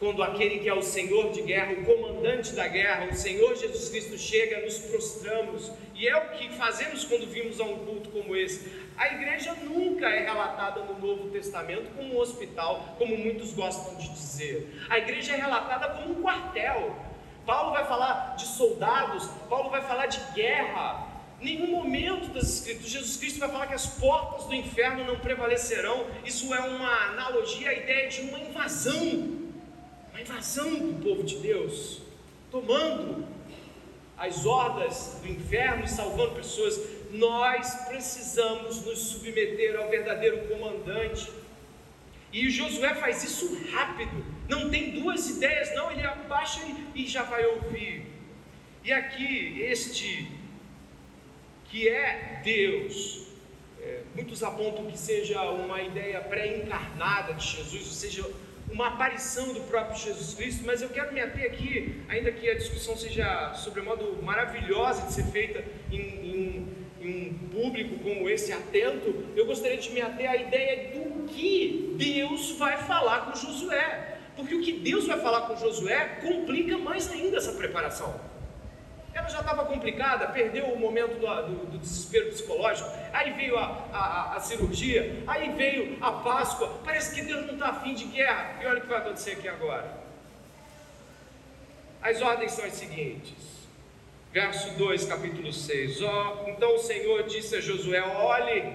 quando aquele que é o Senhor de guerra, o comandante da guerra, o Senhor Jesus Cristo chega, nos prostramos, e é o que fazemos quando vimos a um culto como esse. A igreja nunca é relatada no Novo Testamento como um hospital, como muitos gostam de dizer. A igreja é relatada como um quartel. Paulo vai falar de soldados, Paulo vai falar de guerra. Nenhum momento das Escrituras, Jesus Cristo vai falar que as portas do inferno não prevalecerão. Isso é uma analogia à ideia de uma invasão a invasão do povo de Deus, tomando as hordas do inferno e salvando pessoas. Nós precisamos nos submeter ao verdadeiro comandante. E Josué faz isso rápido, não tem duas ideias, não, ele abaixa e, já vai ouvir. E aqui, este que é Deus, é, muitos apontam que seja uma ideia pré-encarnada de Jesus, ou seja, uma aparição do próprio Jesus Cristo, mas eu quero me ater aqui, ainda que a discussão seja sobre modo maravilhosa de ser feita em, em, em, um público como esse atento, eu gostaria de me ater à ideia do que Deus vai falar com Josué, porque o que Deus vai falar com Josué complica mais ainda essa preparação. Ela já estava complicada, perdeu o momento do, do, do, desespero psicológico, aí veio a, a, a, cirurgia, aí veio a Páscoa. Parece que Deus não está afim de guerra. E olha o que vai acontecer aqui agora. As ordens são as seguintes. Verso 2, capítulo 6. Oh, então o Senhor disse a Josué: Olhe,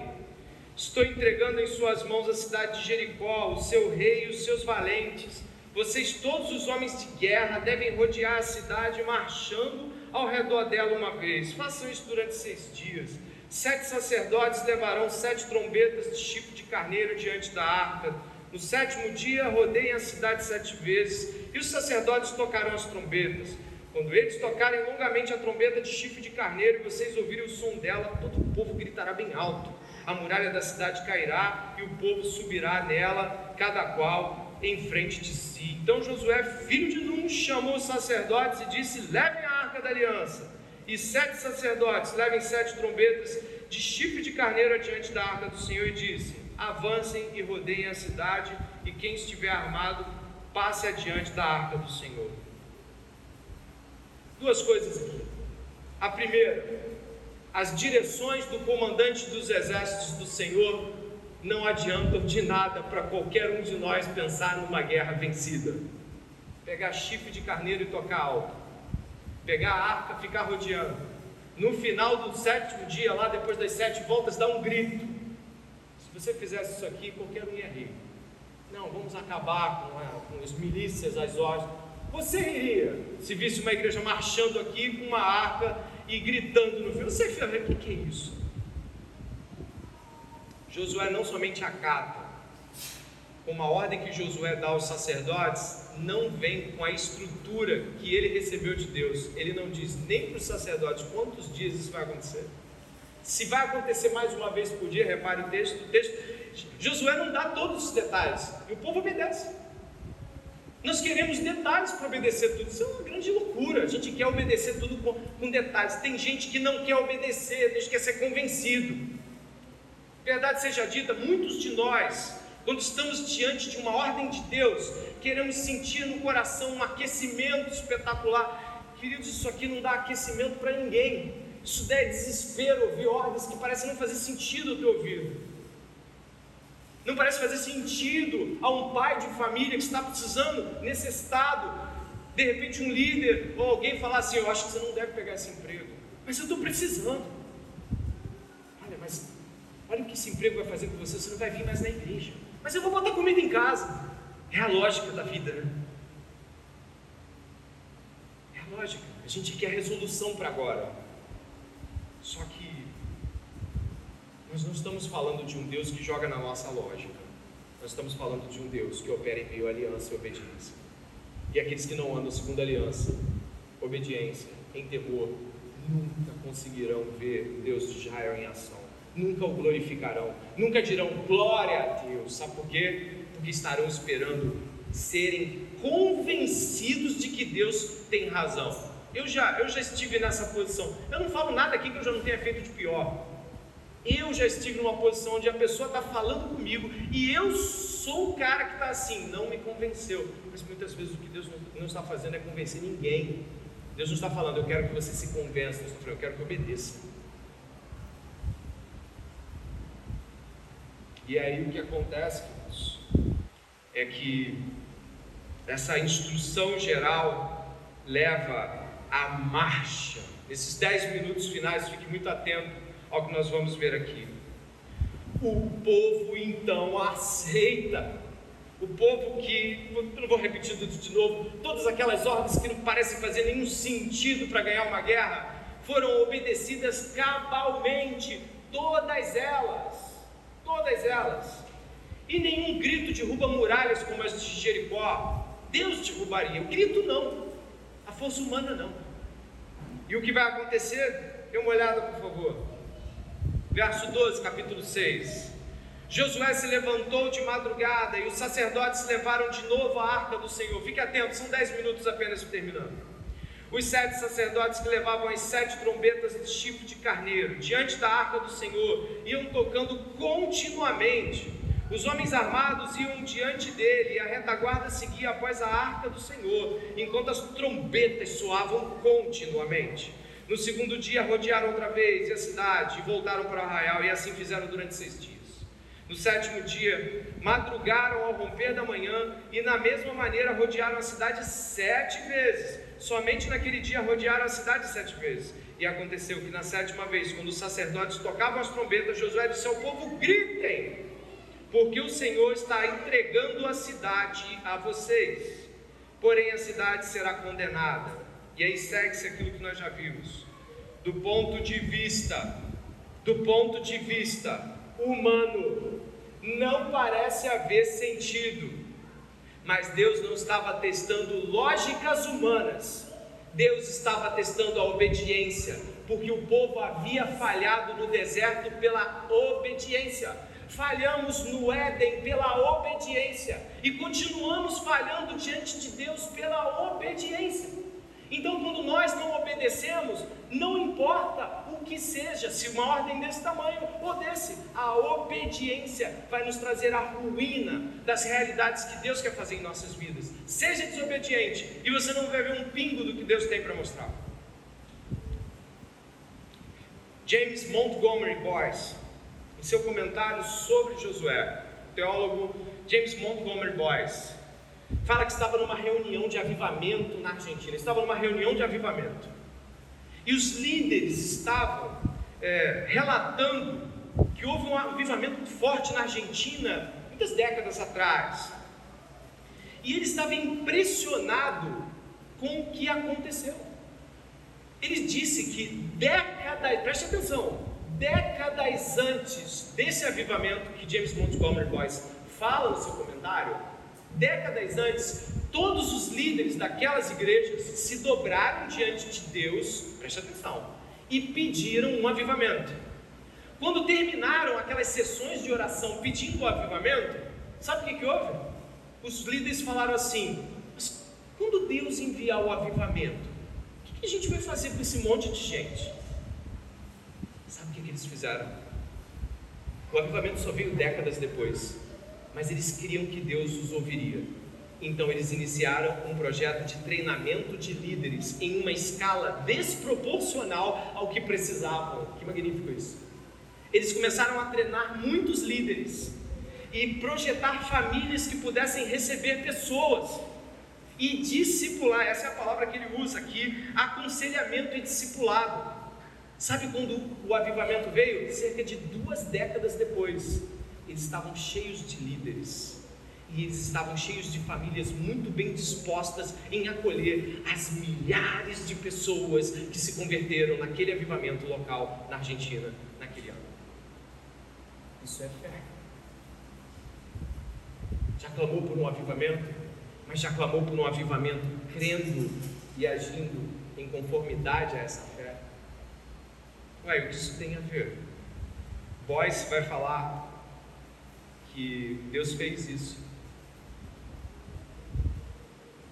estou entregando em suas mãos a cidade de Jericó, o seu rei e os seus valentes. Vocês, todos os homens de guerra, devem rodear a cidade marchando ao redor dela uma vez. Façam isso durante seis dias. Sete sacerdotes levarão sete trombetas de chifre de carneiro diante da arca. No sétimo dia, rodeiem a cidade sete vezes, e os sacerdotes tocarão as trombetas. Quando eles tocarem longamente a trombeta de chifre de carneiro e vocês ouvirem o som dela, todo o povo gritará bem alto. A muralha da cidade cairá e o povo subirá nela, cada qual em frente de si. Então Josué, filho de Num, chamou os sacerdotes e disse: Levem a arca da aliança. E sete sacerdotes levem sete trombetas de chifre de carneiro adiante da arca do Senhor e disse: Avancem e rodeiem a cidade, e quem estiver armado, passe adiante da arca do Senhor. Duas coisas aqui. A primeira, as direções do comandante dos exércitos do Senhor não adiantam de nada para qualquer um de nós pensar numa guerra vencida. Pegar chifre de carneiro e tocar alto, pegar a arca, ficar rodeando. No final do sétimo dia, lá depois das sete voltas, dar um grito. Se você fizesse isso aqui, qualquer um ia rir. Não, vamos acabar com, a, com as milícias, as ordens. Você iria se visse uma igreja marchando aqui com uma arca e gritando no fim. Você ficaria, o que é isso? Josué não somente acata, como a ordem que Josué dá aos sacerdotes, não vem com a estrutura que ele recebeu de Deus. Ele não diz nem para os sacerdotes quantos dias isso vai acontecer. Se vai acontecer mais uma vez por dia, repare o texto, o texto, Josué não dá todos os detalhes, e o povo obedece. Nós queremos detalhes para obedecer tudo. Isso é uma grande loucura. A gente quer obedecer tudo com, com detalhes. Tem gente que não quer obedecer, a gente quer ser convencido. Verdade seja dita, muitos de nós, quando estamos diante de uma ordem de Deus, queremos sentir no coração um aquecimento espetacular. Queridos, isso aqui não dá aquecimento para ninguém. Isso dá desespero ouvir ordens que parecem não fazer sentido ao teu ouvido. Não parece fazer sentido a um pai de família que está precisando, necessitado, de repente um líder ou alguém falar assim: Eu acho que você não deve pegar esse emprego, mas eu estou precisando. Olha o que esse emprego vai fazer com você, você não vai vir mais na igreja. Mas eu vou botar comida em casa. É a lógica da vida, né? É a lógica. A gente quer resolução para agora. Só que nós não estamos falando de um Deus que joga na nossa lógica. Nós estamos falando de um Deus que opera em meio à aliança e obediência. E aqueles que não andam segundo a aliança, obediência, em temor, nunca conseguirão ver Deus de Israel em ação nunca o glorificarão, nunca dirão glória a Deus. Sabe por quê? Porque estarão esperando serem convencidos de que Deus tem razão. Eu já, eu já estive nessa posição. Eu não falo nada aqui que eu já não tenha feito de pior. Eu já estive numa posição onde a pessoa está falando comigo e eu sou o cara que está assim, não me convenceu. Mas muitas vezes o que Deus não, está fazendo é convencer ninguém. Deus não está falando, eu quero que você se convença, eu quero que obedeça. E aí o que acontece, queridos, é que essa instrução geral leva à marcha. Nesses dez minutos finais, fique muito atento ao que nós vamos ver aqui. O povo então aceita. O povo que, não vou repetir tudo de novo, todas aquelas ordens que não parecem fazer nenhum sentido para ganhar uma guerra, foram obedecidas cabalmente, todas elas todas elas. E nenhum grito derruba muralhas como as de Jericó. Deus derrubaria, o grito não, a força humana não. E o que vai acontecer? Dê uma olhada, por favor. Verso 12, capítulo 6. Josué se levantou de madrugada e os sacerdotes levaram de novo a arca do Senhor. Fique atento, são 10 minutos apenas terminando. Os sete sacerdotes que levavam as sete trombetas de chifre de carneiro diante da arca do Senhor iam tocando continuamente. Os homens armados iam diante dele e a retaguarda seguia após a arca do Senhor, enquanto as trombetas soavam continuamente. No segundo dia rodearam outra vez a cidade e voltaram para o arraial, e assim fizeram durante seis dias. No sétimo dia, madrugaram ao romper da manhã e, na mesma maneira, rodearam a cidade sete vezes. Somente naquele dia rodearam a cidade sete vezes. E aconteceu que, na sétima vez, quando os sacerdotes tocavam as trombetas, Josué disse ao povo: Gritem, porque o Senhor está entregando a cidade a vocês. Porém, a cidade será condenada. E aí segue-se aquilo que nós já vimos. Do ponto de vista, do ponto de vista humano. Não parece haver sentido, mas Deus não estava testando lógicas humanas, Deus estava testando a obediência, porque o povo havia falhado no deserto pela obediência. Falhamos no Éden pela obediência e continuamos falhando diante de Deus pela obediência. Então, quando nós não obedecemos, não importa que seja, se uma ordem desse tamanho ou desse, a obediência vai nos trazer a ruína das realidades que Deus quer fazer em nossas vidas. Seja desobediente e você não vai ver um pingo do que Deus tem para mostrar. James Montgomery Boyce, em seu comentário sobre Josué, teólogo James Montgomery Boyce, fala que estava numa reunião de avivamento na Argentina. Estava numa reunião de avivamento. E os líderes estavam é, relatando que houve um avivamento forte na Argentina muitas décadas atrás. E ele estava impressionado com o que aconteceu. Ele disse que décadas, preste atenção, décadas antes desse avivamento que James Montgomery Boyce fala no seu comentário, décadas antes, todos os líderes daquelas igrejas se dobraram diante de Deus, preste atenção, e pediram um avivamento. Quando terminaram aquelas sessões de oração pedindo o avivamento, sabe o que, que houve? Os líderes falaram assim: mas quando Deus enviar o avivamento, o que a gente vai fazer com esse monte de gente? Sabe o que eles fizeram? O avivamento só veio décadas depois mas eles queriam que Deus os ouviria. Então eles iniciaram um projeto de treinamento de líderes em uma escala desproporcional ao que precisavam. Que magnífico isso! Eles começaram a treinar muitos líderes e projetar famílias que pudessem receber pessoas e discipular, essa é a palavra que ele usa aqui, aconselhamento e discipulado. Sabe quando o avivamento veio? Cerca de duas décadas depois eles estavam cheios de líderes e eles estavam cheios de famílias muito bem dispostas em acolher as milhares de pessoas que se converteram naquele avivamento local na Argentina naquele ano. Isso é fé. Já clamou por um avivamento, mas já clamou por um avivamento crendo e agindo em conformidade a essa fé. Ué, o que isso tem a ver? Boyce vai falar que Deus fez isso.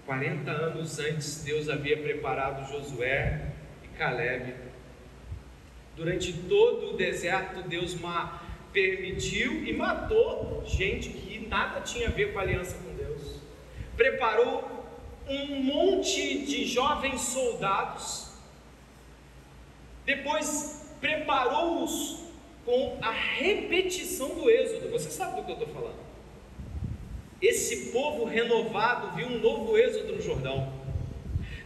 40 anos antes, Deus havia preparado Josué e Caleb. Durante todo o deserto, Deus permitiu e matou gente que nada tinha a ver com a aliança com Deus. Preparou um monte de jovens soldados. Depois preparou-os com a repetição do Êxodo. Você sabe do que eu estou falando? Esse povo renovado viu um novo Êxodo no Jordão.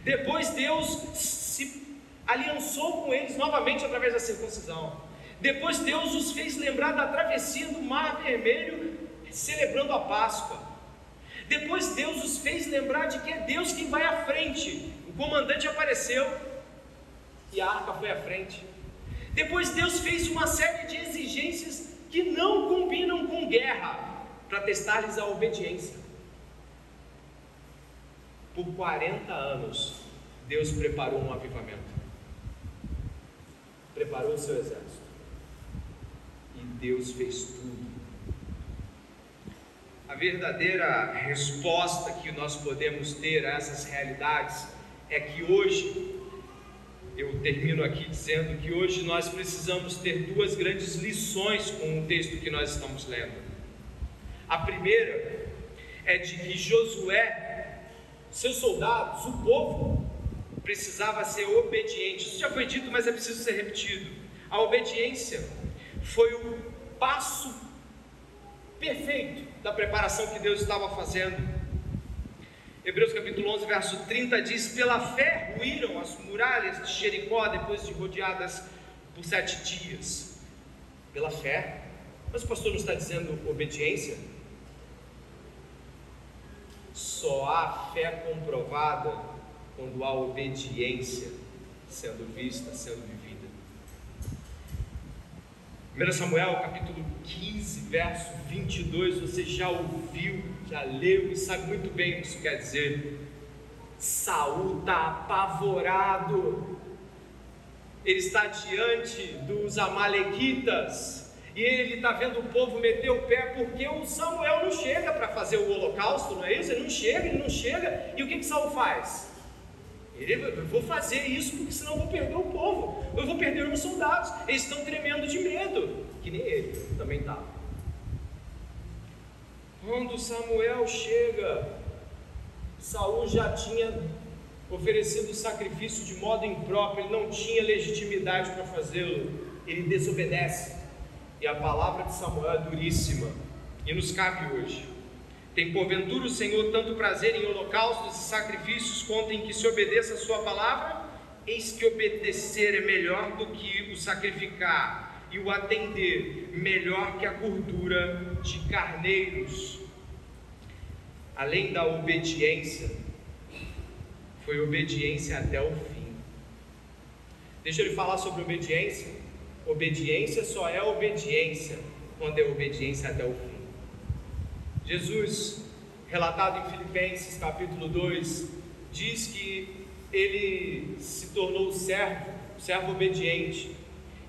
Depois Deus se aliançou com eles novamente através da circuncisão. Depois Deus os fez lembrar da travessia do Mar Vermelho, celebrando a Páscoa. Depois Deus os fez lembrar de que é Deus quem vai à frente. O comandante apareceu e a arca foi à frente. Depois Deus fez uma série de exigências que não combinam com guerra, para testar-lhes a obediência. Por 40 anos, Deus preparou um avivamento. Preparou o seu exército. E Deus fez tudo. A verdadeira resposta que nós podemos ter a essas realidades é que hoje eu termino aqui dizendo que hoje nós precisamos ter duas grandes lições com o texto que nós estamos lendo. A primeira é de que Josué, seus soldados, o povo, precisava ser obediente. Isso já foi dito, mas é preciso ser repetido. A obediência foi o passo perfeito da preparação que Deus estava fazendo Hebreus capítulo 11, verso 30 diz: Pela fé ruíram as muralhas de Jericó depois de rodeadas por sete dias. Pela fé. Mas o pastor não está dizendo obediência? Só há fé comprovada quando há obediência sendo vista, sendo vivida. 1 Samuel capítulo 15, verso 22, você já ouviu, já leu e sabe muito bem o que isso quer dizer. Saul está apavorado, ele está diante dos amalequitas e ele está vendo o povo meter o pé porque o Samuel não chega para fazer o holocausto, não é isso? Ele não chega, ele não chega, e o que, que Saul faz? Ele, eu vou fazer isso porque senão eu vou perder o povo, eu vou perder os soldados. Eles estão tremendo de medo, que nem ele também estava. Quando Samuel chega, Saul já tinha oferecido o sacrifício de modo impróprio, ele não tinha legitimidade para fazê-lo, ele desobedece. E a palavra de Samuel é duríssima e nos cabe hoje. Tem porventura o Senhor tanto prazer em holocaustos e sacrifícios quanto em que se obedeça a sua palavra? Eis que obedecer é melhor do que o sacrificar, e o atender melhor que a gordura de carneiros. Além da obediência, foi obediência até o fim. Deixa ele falar sobre obediência. Obediência só é obediência quando é obediência até o fim. Jesus, relatado em Filipenses capítulo 2, diz que ele se tornou servo, servo obediente,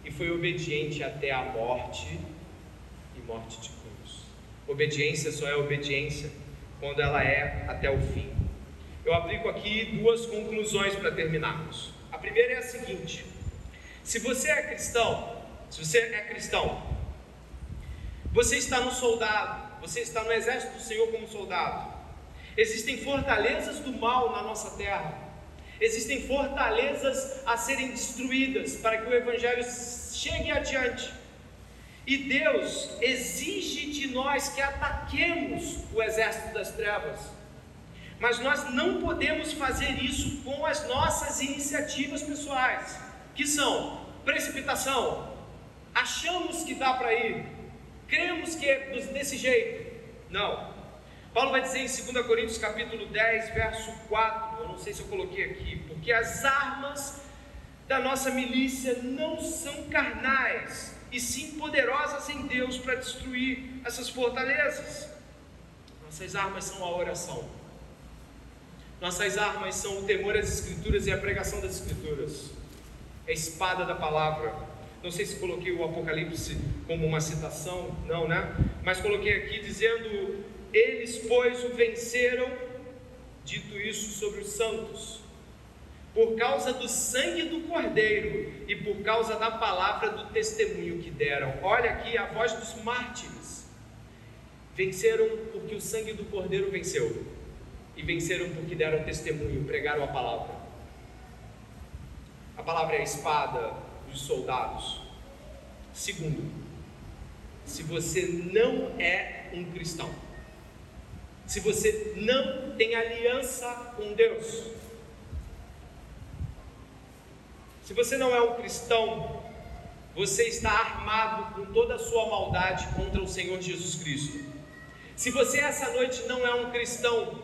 e foi obediente até a morte e morte de cruz. Obediência só é obediência quando ela é até o fim. Eu aplico aqui duas conclusões para terminarmos. A primeira é a seguinte: se você é cristão, se você é cristão, você está no soldado, você está no exército do Senhor como soldado. Existem fortalezas do mal na nossa terra. Existem fortalezas a serem destruídas para que o evangelho chegue adiante. E Deus exige de nós que ataquemos o exército das trevas. Mas nós não podemos fazer isso com as nossas iniciativas pessoais, que são precipitação. Achamos que dá para ir, cremos que é desse jeito. Não. Paulo vai dizer em 2 Coríntios capítulo 10, verso 4, eu não sei se eu coloquei aqui, porque as armas da nossa milícia não são carnais, e sim poderosas em Deus para destruir essas fortalezas. Nossas armas são a oração. Nossas armas são o temor às Escrituras e a pregação das Escrituras. É a espada da palavra. Não sei se coloquei o Apocalipse como uma citação, não, né? Mas coloquei aqui dizendo: Eles, pois, o venceram, dito isso sobre os santos, por causa do sangue do Cordeiro e por causa da palavra do testemunho que deram. Olha aqui a voz dos mártires. Venceram porque o sangue do Cordeiro venceu e venceram porque deram testemunho, pregaram a palavra. A palavra é a espada dos soldados. Segundo, se você não é um cristão, se você não tem aliança com Deus, se você não é um cristão, você está armado com toda a sua maldade contra o Senhor Jesus Cristo. Se você essa noite não é um cristão,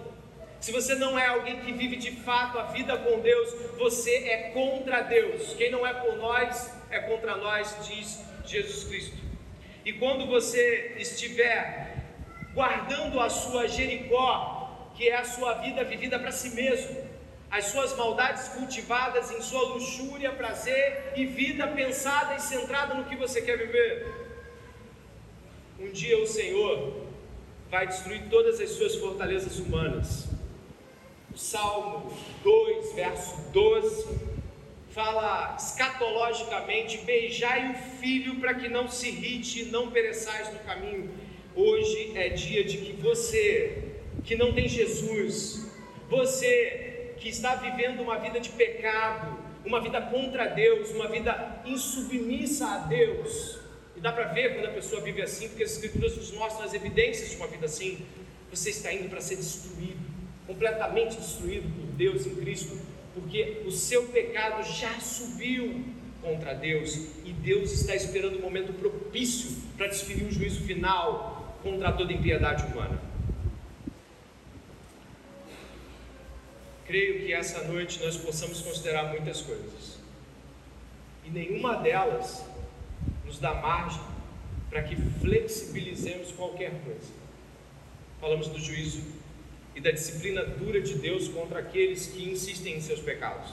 se você não é alguém que vive de fato a vida com Deus, você é contra Deus. Quem não é por nós é contra nós, diz Jesus Cristo. E quando você estiver guardando a sua Jericó, que é a sua vida vivida para si mesmo, as suas maldades cultivadas em sua luxúria, prazer e vida pensada e centrada no que você quer viver, um dia o Senhor vai destruir todas as suas fortalezas humanas Salmo 2, verso 12, fala escatologicamente: beijai o filho para que não se irrite e não pereçais no caminho. Hoje é dia de que você, que não tem Jesus, você que está vivendo uma vida de pecado, uma vida contra Deus, uma vida insubmissa a Deus, e dá para ver quando a pessoa vive assim, porque as Escrituras nos mostram as evidências de uma vida assim. Você está indo para ser destruído completamente destruído por Deus em Cristo, porque o seu pecado já subiu contra Deus e Deus está esperando o um momento propício para desferir o juízo final contra toda impiedade humana. Creio que essa noite nós possamos considerar muitas coisas e nenhuma delas nos dá margem para que flexibilizemos qualquer coisa. Falamos do juízo e da disciplina dura de Deus contra aqueles que insistem em seus pecados.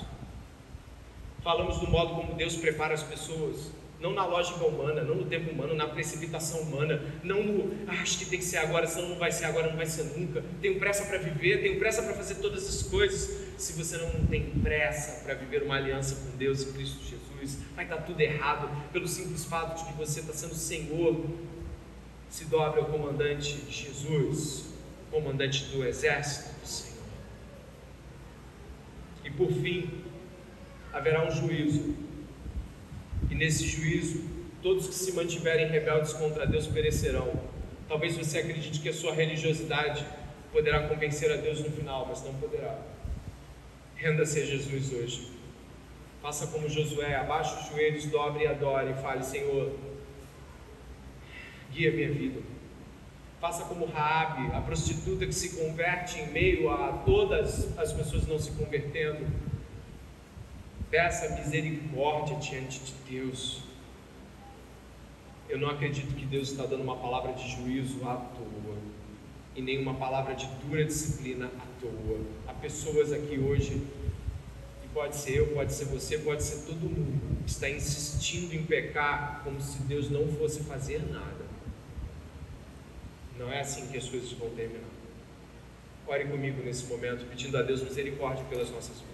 Falamos do modo como Deus prepara as pessoas não na lógica humana, não no tempo humano, na precipitação humana, não no ah, acho que tem que ser agora, senão não vai ser agora, não vai ser nunca. Tenho pressa para viver, tenho pressa para fazer todas as coisas. Se você não tem pressa para viver uma aliança com Deus e Cristo Jesus, vai estar tudo errado pelo simples fato de que você está sendo Senhor. Se dobre ao comandante Jesus, comandante do exército do Senhor. E por fim, haverá um juízo e nesse juízo, todos que se mantiverem rebeldes contra Deus perecerão. Talvez você acredite que a sua religiosidade poderá convencer a Deus no final, mas não poderá. Renda-se a Jesus hoje. Faça como Josué, abaixe os joelhos, dobre e adore e fale: Senhor, guia minha vida. Faça como Raabe, a prostituta que se converte em meio a todas as pessoas não se convertendo Peça misericórdia diante de Deus. Eu não acredito que Deus está dando uma palavra de juízo à toa e nem uma palavra de dura disciplina à toa. Há pessoas aqui hoje, e pode ser eu, pode ser você, pode ser todo mundo, que está insistindo em pecar como se Deus não fosse fazer nada. Não é assim que as coisas vão terminar. Ore comigo nesse momento, pedindo a Deus misericórdia pelas nossas vidas.